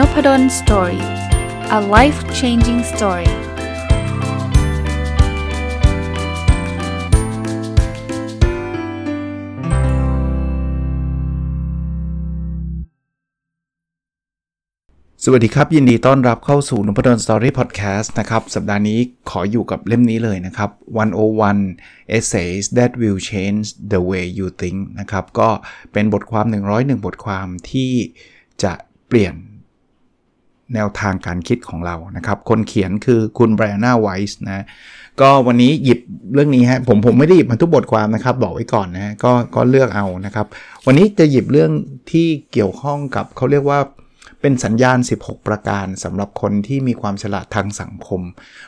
Nopadol Story a life changing story สวัสดีครับ ยินดีต้อนรับเข้าสู่นพดล Story พอดแคสต์นะครับ สัปดาห์นี้ขออยู่กับเล่มนี้เลยนะครับ 101 essays that will change the way you think นะครับ ก็เป็นบทความ 101 บทความที่จะเปลี่ยน แนวทางการคิดของเรานะครับ คนเขียนคือคุณไบรอันาไวส์นะก็วันนี้หยิบเรื่องนี้ฮะผมผมไม่ได้หยิบมาทุกบทความนะครับ บอกไว้ก่อนนะก็ก็เลือกเอานะครับ วันนี้จะหยิบเรื่องที่เกี่ยวข้องกับเขาเรียกว่าเป็นสัญญาณ 16 ประการสำหรับคนที่มีความฉลาดทางสังคม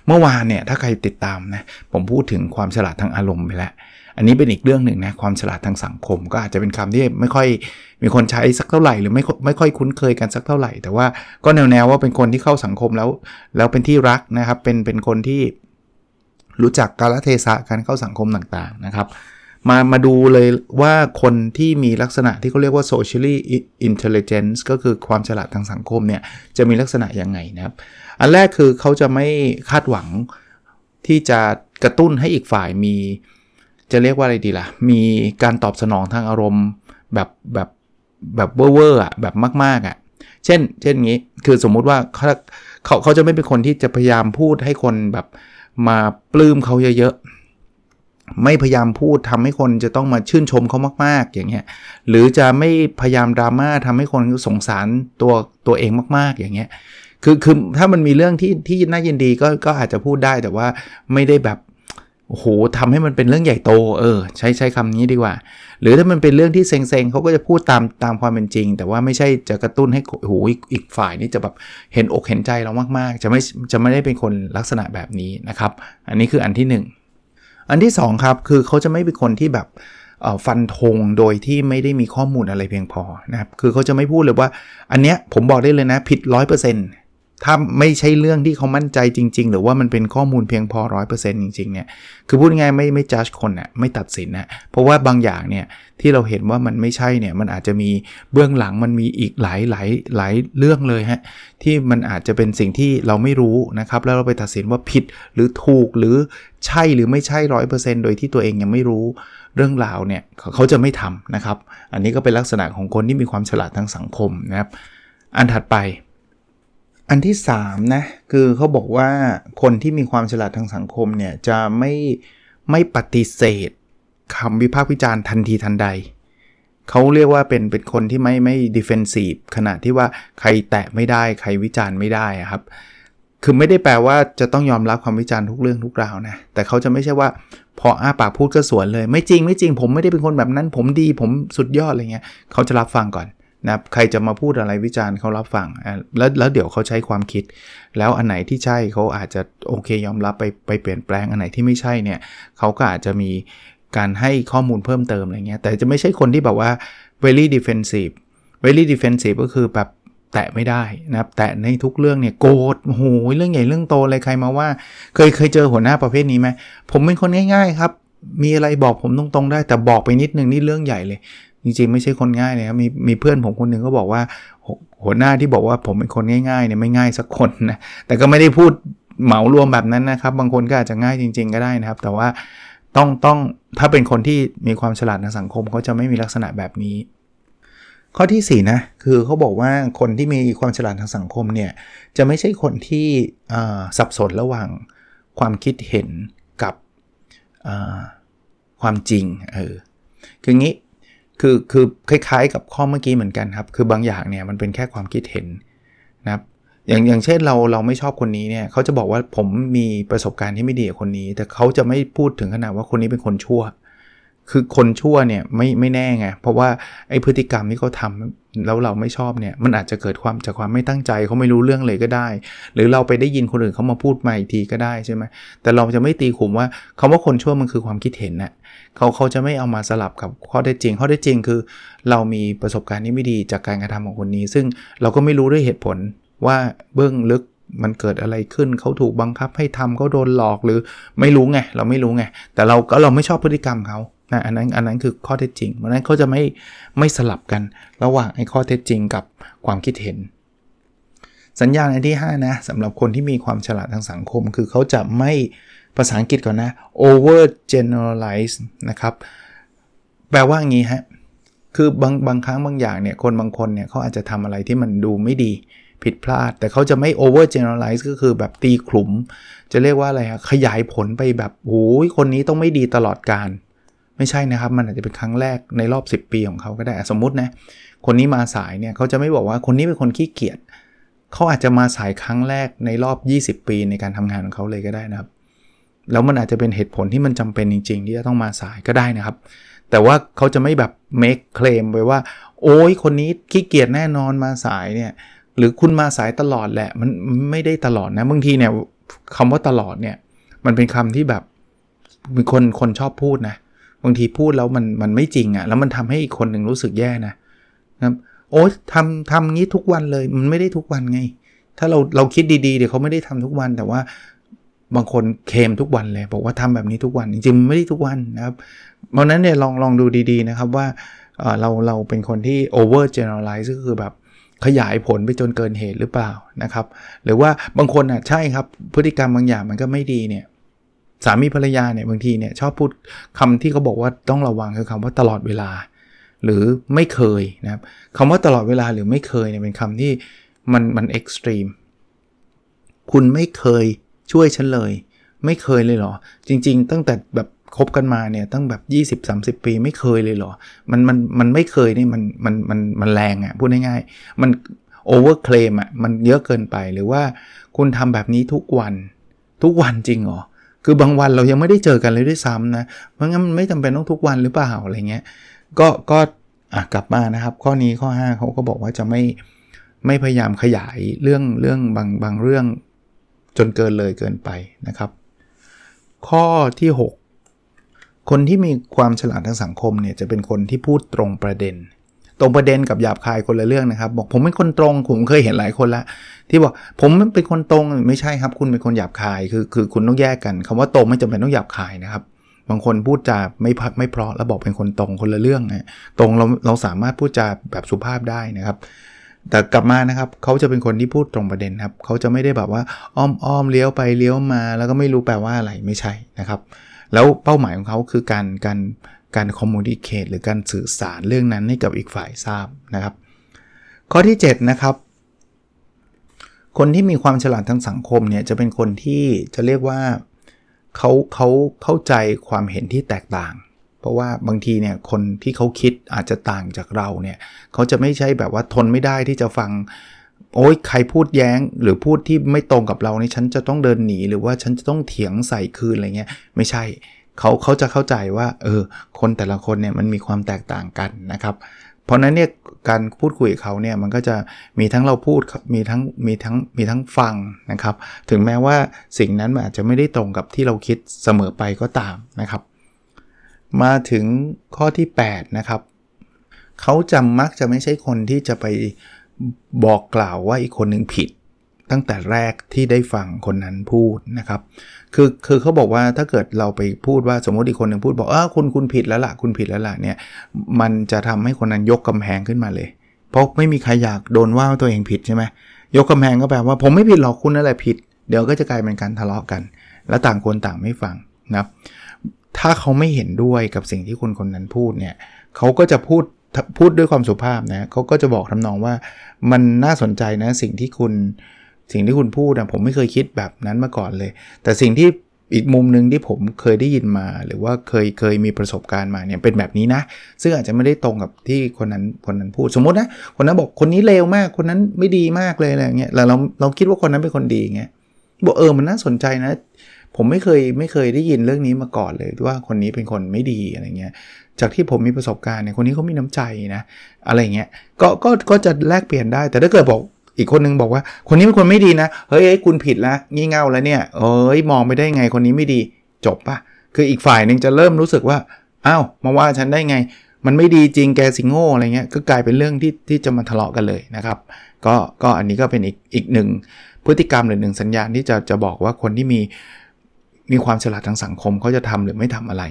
เมื่อวานเนี่ยถ้าใครติดตามนะผมพูดถึงความฉลาดทางอารมณ์ไปแล้ว อันนี้เป็นอีกเรื่องหนึ่งนะความฉลาดทางสังคม ก็อาจจะเป็นคำที่ไม่ค่อยมีคนใช้สักเท่าไหร่หรือไม่ไม่ค่อยคุ้นเคยกันสักเท่าไหร่ แต่ว่าก็แนวๆว่าเป็นคนที่เข้าสังคมแล้ว แล้วเป็นที่รักนะครับ เป็นเป็นคนที่รู้จักกาลเทศะการเข้าสังคมต่างๆนะครับ มามาดูเลยว่าคนที่มีลักษณะที่เขาเรียกว่า socially intelligence ก็คือความฉลาดทางสังคมเนี่ย จะมีลักษณะยังไงนะครับ อันแรกคือเขาจะไม่คาดหวังที่จะกระตุ้นให้อีกฝ่ายมี จะเรียกว่าอะไรดีละ่ะ มีการตอบสนองทางอารมณ์แบบแบบแบบเวอร์อะแบบมากๆอะเช่น เช่นงี้คือสมมุติว่าเขาเขาเขาจะไม่เป็นคนที่จะพยายามพูดให้คนแบบมาปลื้มเขาเยอะๆ ไม่พยายามพูดทำให้คนจะต้องมาชื่นชมเขามากๆ อย่างเงี้ย หรือจะไม่พยายามดราม่าทำให้คนสงสารตัวตัวเองมากๆ อย่างเงี้ย คือคือถ้ามันมีเรื่องที่ที่น่ายินดีก็ก็อาจจะพูดได้แต่ว่าไม่ได้แบบ โอ้โหทำให้มันเป็นเรื่องใหญ่โต เออ ใช้ใช้คำนี้ดีกว่า หรือถ้ามันเป็นเรื่องที่เซ็งๆเขาก็จะพูดตามตามความเป็นจริง แต่ว่าไม่ใช่จะกระตุ้นให้โอ้โหอีกฝ่ายนี้จะแบบเห็นอกเห็นใจเรามากๆ จะไม่จะไม่ได้เป็นคนลักษณะแบบนี้นะครับ อันนี้คืออันที่ 1 อันที่ 2 ครับ คือเขาจะไม่เป็นคนที่แบบฟันธงโดยที่ไม่ได้มีข้อมูลอะไรเพียงพอนะครับ คือเขาจะไม่พูดเลยว่า อันเนี้ยผมบอกได้เลยนะผิด 100% ถ้าไม่ใช่เรื่องที่เขามั่นใจจริง ๆ หรือว่ามันเป็นข้อมูลเพียงพอร้อยเปอร์เซ็นต์จริงๆเนี่ยคือพูดง่ายไม่ไม่จัดคนน่ะไม่ตัดสินนะเพราะว่าบางอย่างเนี่ยที่เราเห็นว่ามันไม่ใช่เนี่ยมันอาจจะมีเบื้องหลังมันมีอีกหลายหลายหลายเรื่องเลยฮะที่มันอาจจะเป็นสิ่งที่เราไม่รู้นะครับแล้วเราไปตัดสินว่าผิดหรือถูกหรือใช่หรือไม่ใช่ร้อยเปอร์เซ็นต์โดยที่ตัวเองยังไม่รู้เรื่องราวเนี่ยเขาจะไม่ทำนะครับ อันนี้ก็เป็นลักษณะของคนที่มีความฉลาดทางสังคมนะครับอันถัดไป อันที่3นะคือเขาบอกว่าคนที่มีความฉลาดทางสังคมเนี่ยจะไม่ไม่ปฏิเสธคำวิพากษ์วิจารณ์ทันทีทันใด เขาเรียกว่าเป็นเป็นคนที่ไม่ไม่ดิเฟนซีฟขณะที่ว่าใครแตะไม่ได้ใครวิจารณ์ไม่ได้ครับ คือไม่ได้แปลว่าจะต้องยอมรับความวิจารณ์ทุกเรื่องทุกราวนะ แต่เขาจะไม่ใช่ว่าพออ้าปากพูดก็สวนเลย ไม่จริงไม่จริง ผมไม่ได้เป็นคนแบบนั้น ผมดีผมสุดยอดอะไรเงี้ยเขาจะรับฟังก่อน นะใครจะมาพูดอะไรวิจารณ์เขารับฟังแล้วแล้วเดี๋ยวเขาใช้ความคิด แล้วอันไหนที่ใช่เขาอาจจะโอเคยอมรับไปไปเปลี่ยนแปลงอันไหนที่ไม่ใช่เนี่ยเขาก็อาจจะมีการให้ข้อมูลเพิ่มเติมอะไรเงี้ยแต่จะไม่ใช่คนที่แบบว่า very defensive very defensive ก็คือแบบแตะไม่ได้นะครับ แตะในทุกเรื่องเนี่ยโกรธโหเรื่องใหญ่เรื่องโตอะไรใครมาว่า เคยเคยเจอหัวหน้าประเภทนี้ไหมผมเป็นคนง่าย ๆ ครับ มีอะไรบอกผมตรงๆได้ แต่บอกไปนิดนึงนี่เรื่องใหญ่เลย จริงๆ ไม่ใช่คนง่ายเลยครับมีมีเพื่อนผมคนหนึ่งก็บอกว่าหัวหน้าที่บอกว่าผมเป็นคนง่ายๆเนี่ยไม่ง่ายสักคนนะแต่ก็ไม่ได้พูดเหมารวมแบบนั้นนะครับ บางคนก็อาจจะง่ายจริง ๆ ก็ได้นะครับ แต่ว่าต้องต้องถ้าเป็นคนที่มีความฉลาดในสังคมเขาจะไม่มีลักษณะแบบนี้ ข้อที่4นะคือเขาบอกว่าคนที่มีความฉลาดทางสังคมเนี่ยจะไม่ใช่คนที่สับสนระหว่างความคิดเห็นกับความจริงเออคืองี้ คือคือคล้ายๆ กับข้อเมื่อกี้เหมือนกันครับ คือบางอย่างเนี่ยมันเป็นแค่ความคิดเห็นนะครับอย่างอย่างเช่นเราเราไม่ชอบคนนี้เนี่ยเขาจะบอกว่าผมมีประสบการณ์ที่ไม่ดีกับคนนี้ แต่เขาจะไม่พูดถึงขนาดว่าคนนี้เป็นคนชั่ว คือคนชั่วเนี่ยไม่ไม่แน่ไงเพราะว่าไอ้พฤติกรรมที่เขาทาแล้วเราไม่ชอบเนี่ยมันอาจจะเกิดความจากความไม่ตั้งใจเขาไม่รู้เรื่องเลยก็ได้ หรือเราไปได้ยินคนอื่นเขามาพูดมาอีกทีก็ได้ใช่ไหมแต่เราจะไม่ตีขุมว่าคำว่าคนชั่วมันคือความคิดเห็นนะ่ะ เขาเขาจะไม่เอามาสลับกับข้อเท็จจริง ข้อเท็จจริงคือ เรามีประสบการณ์ที่ไม่ดีจากการกระทำของคนนี้ ซึ่งเราก็ไม่รู้ด้วยเหตุผลว่าเบื้องลึกมันเกิดอะไรขึ้นเขาถูกบังคับให้ทำเขาโดนหลอกหรือไม่รู้ไงเราไม่รู้ไงแต่เราก็เราไม่ชอบพฤติกรรมเขานะอันนั้นอันนั้นคือข้อเท็จจริงเพราะนั้นเขาจะไม่ไม่สลับกันระหว่างไอ้ข้อเท็จจริงกับความคิดเห็น สัญญาณอันที่ 5 นะสำหรับคนที่มีความฉลาดทางสังคม คือเขาจะไม่ ภาษาอังกฤษก่อนนะ over generalize นะครับ แปลว่าอย่างนี้ฮะ คือบางบางครั้งบางอย่างเนี่ย คนบางคนเนี่ยเขาอาจจะทำอะไรที่มันดูไม่ดีผิดพลาด แต่เขาจะไม่ over generalize ก็คือแบบตีขลุ่มจะเรียกว่าอะไรฮะ ขยายผลไปแบบโอ้ยคนนี้ต้องไม่ดีตลอดการ ไม่ใช่นะครับ มันอาจจะเป็นครั้งแรกในรอบ 10 ปีของเขาก็ได้ สมมุตินะ คนนี้มาสายเนี่ยเขาจะไม่บอกว่าคนนี้เป็นคนขี้เกียจเขาอาจจะมาสายครั้งแรกในรอบ 20 ปีในการทำงานของเขาเลยก็ได้นะครับ แล้วมันอาจจะเป็นเหตุผลที่มันจำเป็นจริง ๆ ที่จะต้องมาสายก็ได้นะครับ แต่ว่าเขาจะไม่แบบ make claim ไปว่า โอ้ยคนนี้ขี้เกียจแน่นอนมาสายเนี่ยหรือคุณมาสายตลอดแหละ มันไม่ได้ตลอดนะบางทีเนี่ยคำว่าตลอดเนี่ยมันเป็นคำที่แบบมีคนคนชอบพูดนะบางทีพูดแล้วมันมันไม่จริงอะ่ะแล้วมันทำให้อีกคนหนึ่งรู้สึกแย่นะครับโอ้ทำทำงี้ทุกวันเลยมันไม่ได้ทุกวันไง ถ้าเราเราคิดดีๆเดี๋ยวเขาไม่ได้ทำทุกวันแต่ว่า บางคนเคมทุกวันเลยบอกว่าทำแบบนี้ทุกวันจริงๆไม่ได้ทุกวันนะครับเพราะนั้นเนี่ยลองลองดูดีๆนะครับว่าเราเราเป็นคนที่ over generalize ก็คือแบบขยายผลไปจนเกินเหตุหรือเปล่านะครับ หรือว่าบางคนอะใช่ครับ พฤติกรรมบางอย่างมันก็ไม่ดีเนี่ยสามีภรรยาเนี่ยบางทีเนี่ยชอบพูดคำที่เขาบอกว่าต้องระวังคือคำว่าตลอดเวลา หรือไม่เคยนะครับคำว่าตลอดเวลาหรือไม่เคยเนี่ยเป็นคำที่มันมัน extreme คุณไม่เคย ช่วยฉันเลย ไม่เคยเลยเหรอ จริง ๆ ตั้งแต่แบบคบกันมาเนี่ยตั้งแบบ 20-30 ปีไม่เคยเลยเหรอ มันมันมันไม่เคยนี่มันมันมันมันแรงอะ่ะพูดง่ายๆ มัน overclaim อะมันเยอะเกินไปหรือว่าคุณทำแบบนี้ทุกวันทุกวันจริงเหรอ คือบางวันเรายังไม่ได้เจอกันเลยด้วยซ้ำนะ เพราะงั้นมันไม่จำเป็นต้องทุกวันหรือเปล่าอะไรเงี้ย ก็ก็อะกลับมานะครับ ข้อนี้ข้อ 5เขาก็บอกว่าจะไม่ไม่พยายามขยายเรื่องเรื่องบางบางเรื่อง จนเกินเลยเกินไปนะครับ ข้อที่ 6 คนที่มีความฉลาดทางสังคมเนี่ยจะเป็นคนที่พูดตรงประเด็น ตรงประเด็นกับหยาบคายคนละเรื่องนะครับ บอกผมเป็นคนตรงผมเคยเห็นหลายคนละ ที่บอกผมเป็นคนตรงไม่ใช่ครับ คุณเป็นคนหยาบคายคือคือคุณต้องแยกกันคำว่าตรงไม่จำเป็นต้องหยาบคายนะครับบางคนพูดจาไม่พักไม่เพราะแล้วบอกเป็นคนตรงคนละเรื่องนะตรงเราเราสามารถพูดจาแบบสุภาพได้นะครับ แต่กลับมานะครับเขาจะเป็นคนที่พูดตรงประเด็นครับเขาจะไม่ได้แบบว่าอ้อมอ้อมเลี้ยวไปเลี้ยวมา แล้วก็ไม่รู้แปลว่าอะไรไม่ใช่นะครับ แล้วเป้าหมายของเขาคือการการการคอมมูนิเคตหรือการสื่อสารเรื่องนั้นให้กับอีกฝ่ายทราบนะครับ ข้อที่ 7 นะครับ คนที่มีความฉลาดทางสังคมเนี่ยจะเป็นคนที่จะเรียกว่าเขาเขาเข้าใจความเห็นที่แตกต่าง เพราะว่าบางทีเนี่ยคนที่เขาคิดอาจจะต่างจากเราเนี่ยเขาจะไม่ใช่แบบว่าทนไม่ได้ที่จะฟัง โอ้ยใครพูดแย้งหรือพูดที่ไม่ตรงกับเรานี่ฉันจะต้องเดินหนี หรือว่าฉันจะต้องเถียงใส่คืนอะไรเงี้ยไม่ใช่เขาเขาจะเข้าใจว่าเออคนแต่ละคนเนี่ยมันมีความแตกต่างกันนะครับ เพราะนั้นเนี่ยการพูดคุยกับเขาเนี่ยมันก็จะมีทั้งเราพูดมีทั้งมีทั้งมีทั้งฟังนะครับ ถึงแม้ว่าสิ่งนั้นอาจจะไม่ได้ตรงกับที่เราคิดเสมอไปก็ตามนะครับ มาถึงข้อที่ 8 นะครับ เขาจำมักจะไม่ใช่คนที่จะไปบอกกล่าวว่าอีกคนหนึ่งผิด ตั้งแต่แรกที่ได้ฟังคนนั้นพูดนะครับ คือคือเขาบอกว่าถ้าเกิดเราไปพูดว่าสมมติอีกคนหนึ่งพูดบอกเออคุณคุณผิดแล้วล่ะคุณผิดแล้วล่ะเนี่ยมันจะทำให้คนนั้นยกกำแพงขึ้นมาเลย เพราะไม่มีใครอยากโดนว่าตัวเองผิดใช่ไหมยกกำแพงก็แปลว่าผมไม่ผิดหรอกคุณนั่นแหละผิด เดี๋ยวก็จะกลายเป็นการทะเลาะกัน แล้วต่างคนต่างไม่ฟังนะครับ ถ้าเขาไม่เห็นด้วยกับสิ่งที่คนคนนั้นพูดเนี่ยเขาก็จะพูดพูดด้วยความสุภาพนะเขาก็จะบอกทำนองว่ามันน่าสนใจนะสิ่งที่คุณสิ่งที่คุณพูดนะผมไม่เคยคิดแบบนั้นมาก่อนเลย แต่สิ่งที่อีกมุมหนึ่งที่ผมเคยได้ยินมา หรือว่าเคยเคยมีประสบการณ์มาเนี่ยเป็นแบบนี้นะ ซึ่งอาจจะไม่ได้ตรงกับที่คนนั้นคนนั้นพูดสมมตินะคนนั้นบอกคนนี้เลวมากคนนั้นไม่ดีมากเลยอะไรเงี้ยแล้วเราเราคิดว่าคนนั้นเป็นคนดีเงี้ยบอกเออมันน่าสนใจนะ ผมไม่เคยไม่เคยได้ยินเรื่องนี้มาก่อนเลยว่าคนนี้เป็นคนไม่ดีอะไรเงี้ย จากที่ผมมีประสบการณ์เนี่ยคนนี้เขามีน้ำใจนะอะไรเงี้ยก็ก็ก็จะแลกเปลี่ยนได้ แต่ถ้าเกิดบอกอีกคนนึงบอกว่า คนนี้เป็นคนไม่ดีนะเฮ้ยคุณผิดแล้งี่เง่าแล้วเนี่ยเอ้ยมองไม่ได้ไงคนนี้ไม่ดีจบปะคืออีกฝ่ายหนึ่งจะเริ่มรู้สึกว่าอ้าวมาว่าฉันได้ไง มันไม่ดีจริงแกสิงโง่อะไรเงี้ยก็กลายเป็นเรื่องที่ที่จะมาทะเลาะกันเลยนะครับ ก็ก็อันนี้ก็เป็นอีกอีกหนึ่งพฤติกรรมหรือหนึ่งสัญญาณที่จะจะบอกว่าคนที่มี มีความฉลาดทางสังคมเขาจะทำหรือไม่ทำอะไร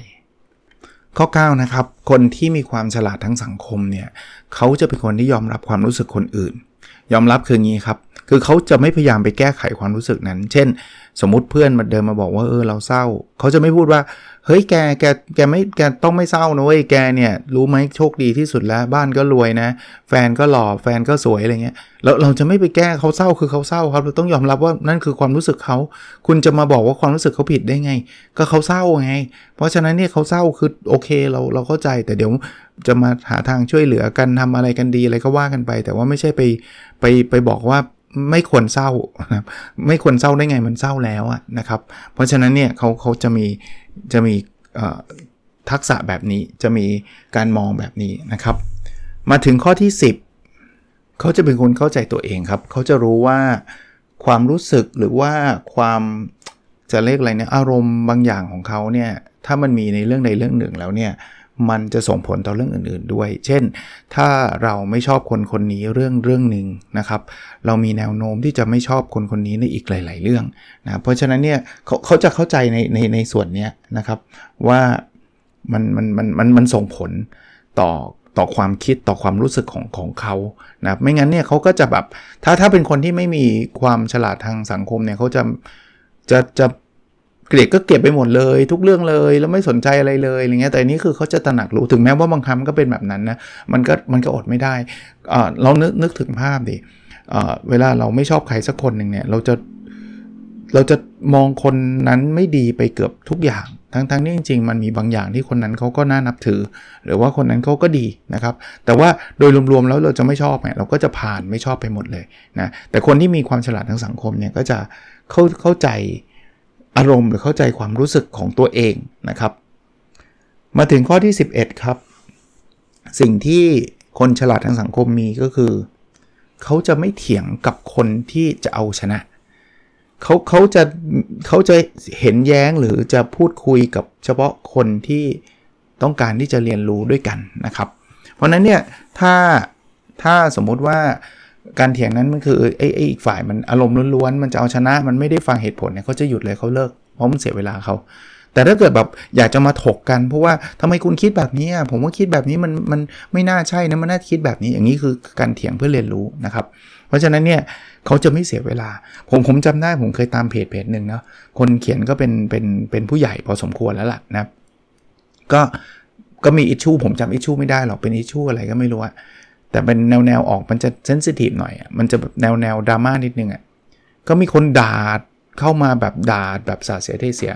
ข้อ9นะครับ คนที่มีความฉลาดทางสังคมเนี่ยเขาจะเป็นคนที่ยอมรับความรู้สึกคนอื่น ยอมรับคืองี้ครับ คือเขาจะไม่พยายามไปแก้ไขความรู้สึกนั้น เช่น สมมุติเพื่อนมาเดินมาบอกว่าเออเราเศร้า เขาจะไม่พูดว่า เฮ้ยแกแกแกไม่แกต้องไม่เศร้านะเว้ยแกเนี่ยรู้ไหมโชคดีที่สุดแล้วบ้านก็รวยนะ แฟนก็หล่อแฟนก็สวยอะไรเงี้ยแล้วเราจะไม่ไปแก้เขาเศร้าคือเขาเศร้าครับเราต้องยอมรับว่านั่นคือความรู้สึกเขา คุณจะมาบอกว่าความรู้สึกเขาผิดได้ไง ก็เขาเศร้าไง เพราะฉะนั้นเนี่ยเขาเศร้าคือโอเคเราเราเข้าใจแต่เดี๋ยวจะมาหาทางช่วยเหลือกันทำอะไรกันดีอะไรก็ว่ากันไป แต่ว่าไม่ใช่ไปไปไปบอกว่า ไม่ควรเศร้านะครับไม่ควรเศร้าได้ไงมันเศร้าแล้วนะครับ เพราะฉะนั้นเนี่ยเขาเขาจะมีจะมีทักษะแบบนี้จะมีการมองแบบนี้นะครับ มาถึงข้อที่ 10 เขาจะเป็นคนเข้าใจตัวเองครับ เขาจะรู้ว่าความรู้สึกหรือว่าความจะเรียกอะไรเนี่ยอารมณ์บางอย่างของเขาเนี่ยถ้ามันมีในเรื่องใดเรื่องหนึ่งแล้วเนี่ย มันจะส่งผลต่อเรื่องอื่นๆด้วย เช่น ถ้าเราไม่ชอบคนคนนี้เรื่องเรื่องหนึ่งนะครับ เรามีแนวโน้มที่จะไม่ชอบคนคนนี้ในอีกหลาย ๆ เรื่องนะเพราะฉะนั้นเนี่ยเขาเขาจะเข้าใจในในในส่วนนี้นะครับว่ามันมันมันมันมันส่งผลต่อต่อความคิดต่อความรู้สึกของของเขานะไม่งั้นเนี่ยเขาก็จะแบบถ้าถ้าเป็นคนที่ไม่มีความฉลาดทางสังคมเนี่ยเขาจะจะจะ เกลียดก็เก็บไปหมดเลย ทุกเรื่องเลยแล้วไม่สนใจอะไรเลยอะไรเงี้ยแต่นี้คือเขาจะตระหนักรู้ถึงแม้ว่าบางครั้งก็เป็นแบบนั้นนะมันก็มันก็อดไม่ได้เรานึกนึกถึงภาพดิเวลาเราไม่ชอบใครสักคนหนึ่งเนี่ยเราจะเราจะมองคนนั้นไม่ดีไปเกือบทุกอย่าง ทั้งๆที่จริงๆ มันมีบางอย่างที่คนนั้นเขาก็น่านับถือ หรือว่าคนนั้นเขาก็ดีนะครับ แต่ว่าโดยรวมๆ แล้วเราจะไม่ชอบเนี่ยเราก็จะผ่านไม่ชอบไปหมดเลยนะ แต่คนที่มีความฉลาดทางสังคมเนี่ยก็จะเข้าเข้าใจ อารมณ์หรือเข้าใจความรู้สึกของตัวเองนะครับ มาถึงข้อที่ 11 ครับ สิ่งที่คนฉลาดทางสังคมมีก็คือ เขาจะไม่เถียงกับคนที่จะเอาชนะเขาเขาจะเขาจะเห็นแย้งหรือจะพูดคุยกับเฉพาะคนที่ต้องการที่จะเรียนรู้ด้วยกันนะครับ เพราะนั้นเนี่ยถ้าถ้าสมมุติว่า การเถียงนั้นมันคือไอ้ไอ้อีกฝ่ายมันอารมณ์ล้วนๆมันจะเอาชนะมันไม่ได้ฟังเหตุผลเนี่ยเขาจะหยุดเลยเขาเลิกเพราะมันเสียเวลาเขาแต่ถ้าเกิดแบบอยากจะมาถกกัน เพราะว่าทำไมคุณคิดแบบนี้ผมว่าคิดแบบนี้มันมันไม่น่าใช่นะมันน่าคิดแบบนี้อย่างนี้คือการเถียงเพื่อเรียนรู้นะครับ เพราะฉะนั้นเนี่ยเขาจะไม่เสียเวลา ผมผมจำได้ผมเคยตามเพจเพจหนึ่งเนาะคนเขียนก็เป็นเป็นเป็นผู้ใหญ่พอสมควรแล้วล่ะนะก็ก็มีอิชชูผมจำอิชชูไม่ได้หรอกเป็นอิชชูอะไรก็ไม่รู้อะ แต่เป็นแนวแนวออกมันจะเซนซิทีฟหน่อยอะมันจะแบบแนวแนวดราม่านิดนึงอะก็มีคนด่าเข้ามาแบบด่าแบบสาเสียเทเสีย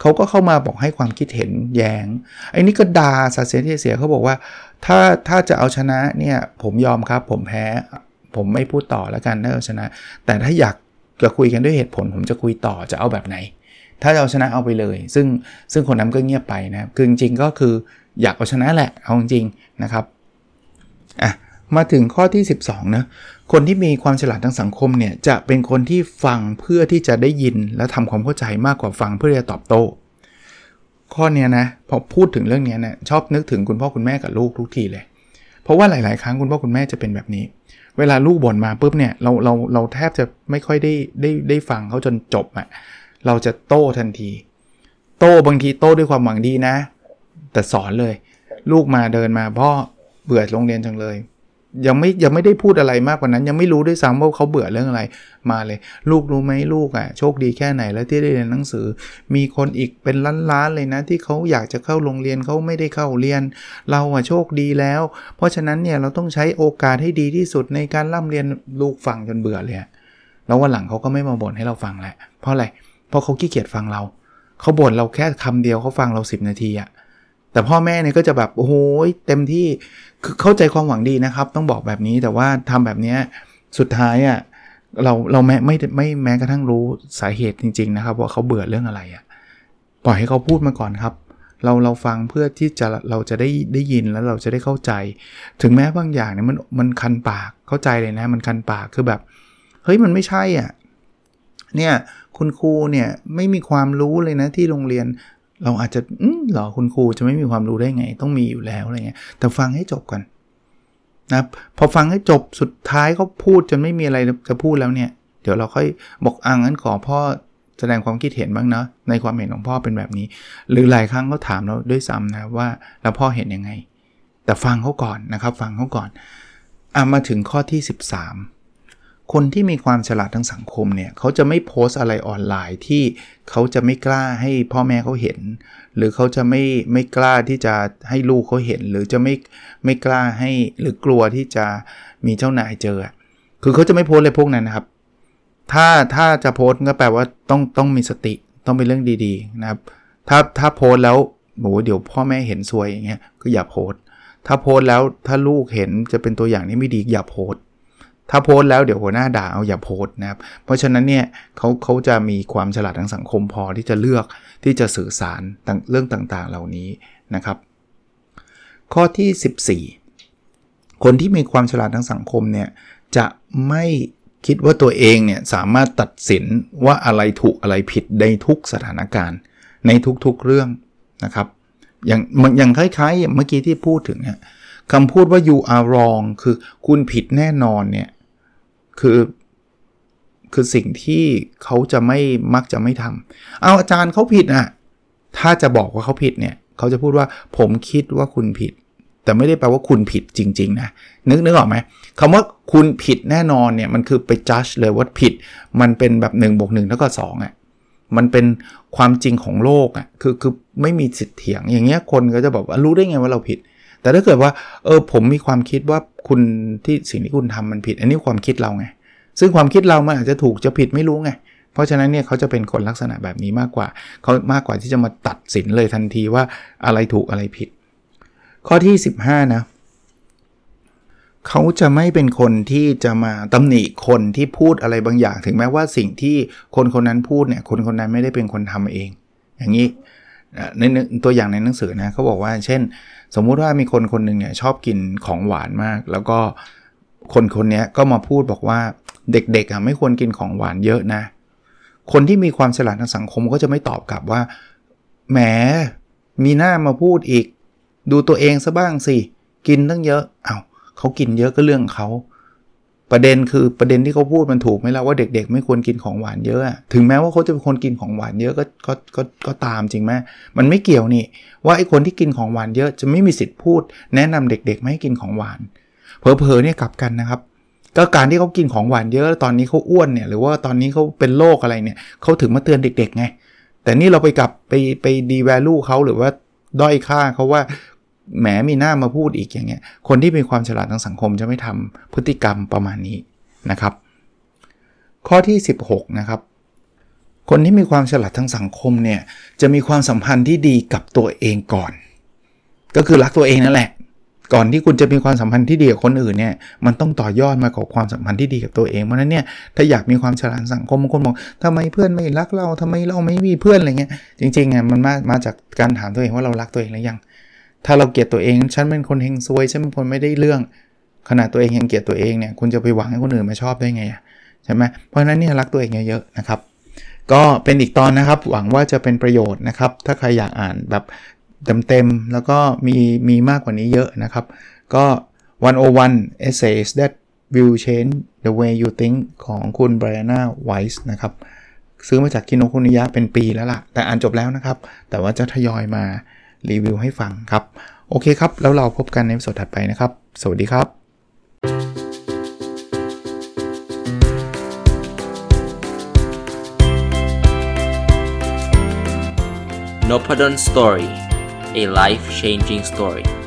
เขาก็เข้ามาบอกให้ความคิดเห็นแยง้งไอ้นี่ก็ด่าสาเสียเทเสียเขาบอกว่า ถ้าถ้าจะเอาชนะเนี่ยผมยอมครับ ผมแพ้ผมไม่พูดต่อแล้วกันถ้าเอาชนะ แต่ถ้าอยากจะคุยกันด้วยเหตุผล ผมจะคุยต่อจะเอาแบบไหน ถ้าจะเอาชนะเอาไปเลย ซึ่งซึ่งคนนั้นก็เงียบไปนะคือจริงๆก็คืออยากเอาชนะแหละเอาจริงนะครับอะ มาถึงข้อที่ 12นะคนที่มีความฉลาดทางสังคมเนี่ยจะเป็นคนที่ฟังเพื่อที่จะได้ยินและทำความเข้าใจมากกว่าฟังเพื่อจะตอบโต้ ข้อเนี้ยนะพอพูดถึงเรื่องเนี้ยนะชอบนึกถึงคุณพ่อคุณแม่กับลูกทุกทีเลย เพราะว่าหลาย ๆ ครั้งคุณพ่อคุณแม่จะเป็นแบบนี้ เวลาลูกบ่นมาปุ๊บเนี่ยเราเราเราแทบจะไม่ค่อยได้ได้ได้ฟังเขาจนจบอะ่ะเราจะโต้ทันที โต้บางทีโต้ด้วยความหวังดีนะ แต่สอนเลย ลูกมาเดินมาพ่อเบื่อโรงเรียนจังเลย ยังไม่ยังไม่ได้พูดอะไรมากกว่านั้น ยังไม่รู้ด้วยซ้ำว่าเขาเบื่อเรื่องอะไรมาเลย ลูกรู้ไหมลูกอะ่ะโชคดีแค่ไหนแล้วที่ได้เรียนหนังสือ มีคนอีกเป็นล้านๆเลยนะ ที่เขาอยากจะเข้าโรงเรียนเขาไม่ได้เข้าเรียน เราอะโชคดีแล้ว เพราะฉะนั้นเนี่ยเราต้องใช้โอกาสให้ดีที่สุดในการร่ำเรียนลูกฟังจนเบื่อเลยแล้ววันหลังเขาก็ไม่มาบ่นให้เราฟังแหละเพราะอะไรเพราะเขาขี้เกียจฟังเราเขาบ่นเราแค่คำเดียวเขาฟังเรา 10 นาทีอะ แต่พ่อแม่เนี่ยก็จะแบบโอ้โหเต็มที่คือเข้าใจความหวังดีนะครับ ต้องบอกแบบนี้แต่ว่าทำแบบนี้สุดท้ายอะ่ะเราเราแม้ไม่ไม่แม้กระทั่งรู้สาเหตุจริง ๆ นะครับ ว่าเขาเบื่อเรื่องอะไรอะ่ะปล่อยให้เขาพูดมาก่อนครับ เราเราฟังเพื่อที่จะเราจะได้ได้ยินแล้วเราจะได้เข้าใจ ถึงแม้บางอย่างเนี่ยมันมันคันปากเข้าใจเลยนะ มันคันปากคือแบบเฮ้ยมันไม่ใช่อะเนี่ยคุณครูเนี่ยไม่มีความรู้เลยนะที่โรงเรียน เราอาจจะอืมหรอคุณครูจะไม่มีความรู้ได้ไง ต้องมีอยู่แล้วอะไรเงี้ยแต่ฟังให้จบก่อนนะพอฟังให้จบสุดท้ายเขาพูดจนไม่มีอะไรจะพูดแล้วเนี่ย เดี๋ยวเราค่อยบอกอ่างั้นขอพ่อแสดงความคิดเห็นบ้างนะในความเห็นของพ่อเป็นแบบนี้ หรือหลายครั้งเขาถามเราด้วยซ้ำนะว่าแล้วพ่อเห็นยังไง แต่ฟังเขาก่อนนะครับ ฟังเขาก่อนอ่ามาถึงข้อที่ 13 คนที่มีความฉลาดทางสังคมเนี่ยเขาจะไม่โพสอะไรออนไลน์ที่เขาจะไม่กล้าให้พ่อแม่เขาเห็น หรือเขาจะไม่ไม่กล้าที่จะให้ลูกเขาเห็น หรือจะไม่ไม่กล้าให้หรือกลัวที่จะมีเจ้านายเจอ คือเขาจะไม่โพสเลยพวกนั้นนะครับ ถ้าถ้าจะโพสก็แปลว่าต้องต้องมีสติต้องเป็นเรื่องดีๆนะครับ ถ้าถ้าโพสแล้วโหเดี๋ยวพ่อแม่เห็นซวยอย่างเงี้ยก็อย่าโพสถ้าโพสแล้วถ้าลูกเห็นจะเป็นตัวอย่างที่ไม่ดีอย่าโพส ถ้าโพสแล้วเดี๋ยวหัวหน้าด่าเอาอย่าโพสนะครับ เพราะฉะนั้นเนี่ยเขาเขาจะมีความฉลาดทางสังคมพอที่จะเลือกที่จะสื่อสารเรื่องต่างๆ เหล่านี้นะครับ ข้อที่ 14 คนที่มีความฉลาดทางสังคมเนี่ยจะไม่คิดว่าตัวเองเนี่ยสามารถตัดสินว่าอะไรถูกอะไรผิดในทุกสถานการณ์ ในทุกๆเรื่องนะครับ อย่างอย่างคล้ายๆเมื่อกี้ที่พูดถึงเนี่ยคำพูดว่า you are wrong คือคุณผิดแน่นอนเนี่ย คือคือสิ่งที่เขาจะไม่มักจะไม่ทำเอาอาจารย์เขาผิดอะถ้าจะบอกว่าเขาผิดเนี่ย เขาจะพูดว่าผมคิดว่าคุณผิด แต่ไม่ได้แปลว่าคุณผิดจริง ๆ นะ นึกนึกออกไหมคำว่าคุณผิดแน่นอนเนี่ย มันคือไปจัดเลยว่าผิด มันเป็นแบบ1นบวกหนึ่งแล้วก็2อะ มันเป็นความจริงของโลกอะ คือคือไม่มีสิทธิ์เถียง อย่างเงี้ยคนก็จะบอกว่ารู้ได้ไงว่าเราผิด แต่ถ้าเกิดว่าเออผมมีความคิดว่าคุณที่สิ่งที่คุณทำมันผิด อันนี้ความคิดเราไง ซึ่งความคิดเรามันอาจจะถูกจะผิดไม่รู้ไง เพราะฉะนั้นเนี่ยเขาจะเป็นคนลักษณะแบบนี้มากกว่าเขามากกว่าที่จะมาตัดสินเลยทันทีว่าอะไรถูกอะไรผิด ข้อที่ 15 นะเขาจะไม่เป็นคนที่จะมาตำหนิคนที่พูดอะไรบางอย่าง ถึงแม้ว่าสิ่งที่คนคนนั้นพูดเนี่ยคนคนนั้นไม่ได้เป็นคนทำเอง อย่างนี้ ในตัวอย่างในหนังสือนะเขาบอกว่าเช่น สมมุติว่ามีคนคนหนึ่งเนี่ยชอบกินของหวานมาก แล้วก็คนคนนี้ก็มาพูดบอกว่าเด็กๆอะไม่ควรกินของหวานเยอะนะ คนที่มีความฉลาดทางสังคมก็จะไม่ตอบกลับว่าแหมมีหน้ามาพูดอีก ดูตัวเองซะบ้างสิ กินตั้งเยอะเอา้าเขากินเยอะก็เรื่องเขา ประเด็นคือประเด็นที่เขาพูดมันถูกไหมล่ะว่าเด็ก ๆ ไม่ควรกินของหวานเยอะถึงแม้ว่าเขาจะเป็นคนกินของหวานเยอะก็ก็ก็ก็ตามจริงไหมมันไม่เกี่ยวนี่ ว่าไอ้คนที่กินของหวานเยอะจะไม่มีสิทธิ์พูด แนะนำเด็ก ๆ ไม่ให้กินของหวานเพอเพอเนี่ยกลับกันนะครับก็การที่เขากินของหวานเยอะตอนนี้เขาอ้วนเนี่ยหรือว่าตอนนี้เขาเป็นโรคอะไรเนี่ยเขาถึงมาเตือนเด็กๆไงแต่นี่เราไปกลับไปไปดีแวลูเขาหรือว่าด้อยค่าเขาว่า แหมมีหน้ามาพูดอีกอย่างเงี้ย คนที่มีความฉลาดทางสังคมจะไม่ทำพฤติกรรมประมาณนี้นะครับ ข้อที่ 16 นะครับ คนที่มีความฉลาดทางสังคมเนี่ยจะมีความสัมพันธ์ที่ดีกับตัวเองก่อน ก็คือรักตัวเองนั่นแหละ ก่อนที่คุณจะมีความสัมพันธ์ที่ดีกับคนอื่นเนี่ยมันต้องต่อยอดมากับความสัมพันธ์ที่ดีกับตัวเองเพราะนั้นเนี่ยถ้าอยากมีความฉลาดสังคมบางคนบอกทำไมเพื่อนไม่รักเราทำไมเราไม่มีเพื่อนอะไรเงี้ยจริงๆอะมันมามาจากการถามตัวเองว่าเรารักตัวเองหรือยัง ถ้าเราเกลียดตัวเองฉันเป็นคนเฮงซวยฉันเป็นคนไม่ได้เรื่อง ขนาดตัวเองยังเกลียดตัวเองเนี่ยคุณจะไปหวังให้คนอื่นมาชอบได้ไงใช่ไหมเพราะฉะนั้นเนี่ยรักตัวเองเยอะๆนะครับ ก็เป็นอีกตอนนะครับ หวังว่าจะเป็นประโยชน์นะครับ ถ้าใครอยากอ่านแบบเต็มๆแล้วก็มีมีมากกว่านี้เยอะนะครับ ก็ 101 essays that will change the way you think ของคุณ Brianna Weiss นะครับ ซื้อมาจากคินโนคุนิยะเป็นปีแล้วล่ะ แต่อ่านจบแล้วนะครับ แต่ว่าจะทยอยมา รีวิวให้ฟังครับ โอเคครับ แล้วเราพบกันในสดถัดไปนะครับ สวัสดีครับ n o p a d o n Story a life changing story